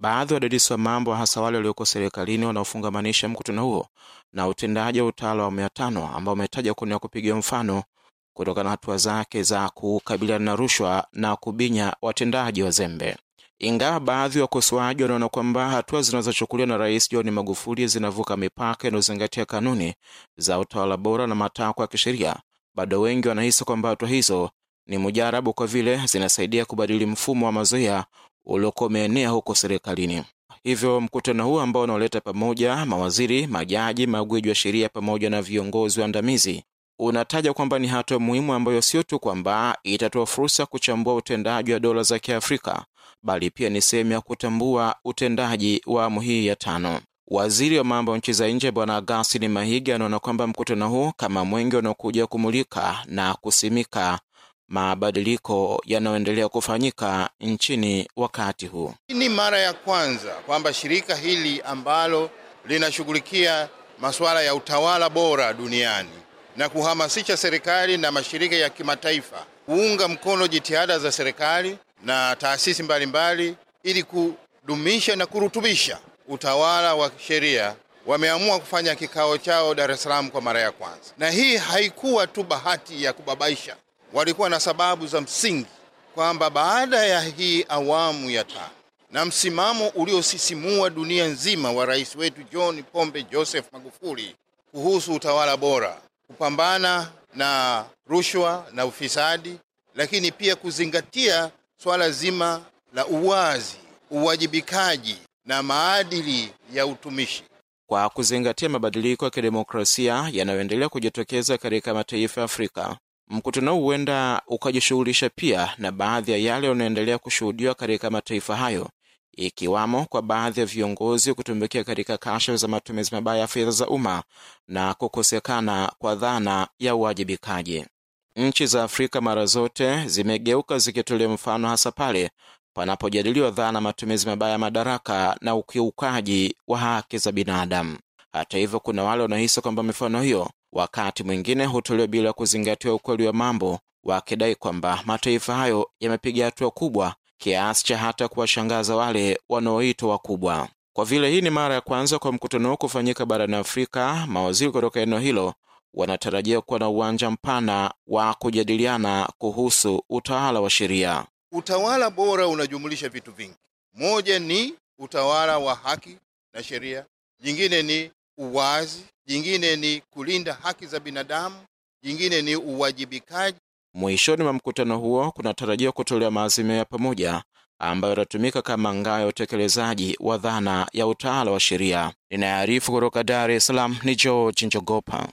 Baadhi ya wadadisi wa mambo, hasa wale walioko serikalini, wanaofungamanisha mkutano huo na utendaji wa utawala wa awamu tano ambao umetaja kunia kupiga mfano kutokana na hatua zake za kukabiliana na rushwa na kubinya watendaji wazembe. Ingawa baadhi ya wakosoaji wanaona kwamba hatua zinazochukuliwa na Rais John Magufuli zinavuka mipaka inayozingatia kanuni za utawala bora na matakwa ya kisheria, bado wengi wanahisi kwamba hatua hizo ni mujarabu kwa vile zinasaidia kubadili mfumo wa mazoea uliokuwa umeenea huko serikalini. Hivyo mkutano huu ambao unaoleta pamoja mawaziri, majaji, magwiji wa sheria pamoja na viongozi waandamizi unataja kwamba ni hatua muhimu ambayo sio tu kwamba itatoa fursa kuchambua utendaji wa dola za Kiafrika bali pia ni sehemu ya kutambua utendaji wa awamu hii ya tano. Waziri wa mambo ya nchi za nje Bwana Augustine Mahiga anaona kwamba mkutano huu kama mwenge unaokuja kumulika na kusimika mabadiliko yanayoendelea kufanyika nchini wakati huu. Hii ni mara ya kwanza kwamba shirika hili ambalo linashughulikia masuala ya utawala bora duniani na kuhamasisha serikali na mashirika ya kimataifa kuunga mkono jitihada za serikali na taasisi mbalimbali ili kudumisha na kurutubisha utawala wa sheria wameamua kufanya kikao chao Dar es Salaam kwa mara ya kwanza, na hii haikuwa tu bahati ya kubabaisha. Walikuwa na sababu za msingi kwamba baada ya hii awamu ya tano na msimamo uliosisimua dunia nzima wa rais wetu John Pombe Joseph Magufuli kuhusu utawala bora, kupambana na rushwa na ufisadi, lakini pia kuzingatia swala zima la uwazi, uwajibikaji na maadili ya utumishi. Kwa kuzingatia mabadiliko ya kidemokrasia yanayoendelea kujitokeza katika mataifa ya Afrika, mkutano huu huenda ukajishughulisha pia na baadhi ya yale yanayoendelea kushuhudiwa katika mataifa hayo, ikiwamo kwa baadhi ya viongozi kutumbukia katika kasha za matumizi mabaya ya fedha za umma na kukosekana kwa dhana ya uwajibikaji. Nchi za Afrika mara zote zimegeuka zikitolea mfano, hasa pale panapojadiliwa dhana matumizi mabaya ya madaraka na ukiukaji wa haki za binadamu. Hata hivyo, kuna wale wanahisi kwamba mifano hiyo wakati mwingine hutolewa bila kuzingatia ukweli wa mambo, wakidai kwamba mataifa hayo yamepiga hatua kubwa kiasi cha hata kuwashangaza wale wanaoitwa wakubwa. Kwa vile hii ni mara ya kwanza kwa mkutano huu kufanyika barani Afrika, mawaziri kutoka eneo hilo wanatarajia kuwa na uwanja mpana wa kujadiliana kuhusu utawala wa sheria. Utawala bora unajumulisha vitu vingi. Moja ni utawala wa haki na sheria, jingine ni uwazi, jingine ni kulinda haki za binadamu, jingine ni uwajibikaji. Mwishoni mwa mkutano huo kunatarajiwa kutolewa maazimio ya pamoja ambayo yatatumika kama ngao ya utekelezaji wa dhana ya utawala wa sheria. Ninayearifu kutoka Dar es Salaam ni George Njogopa.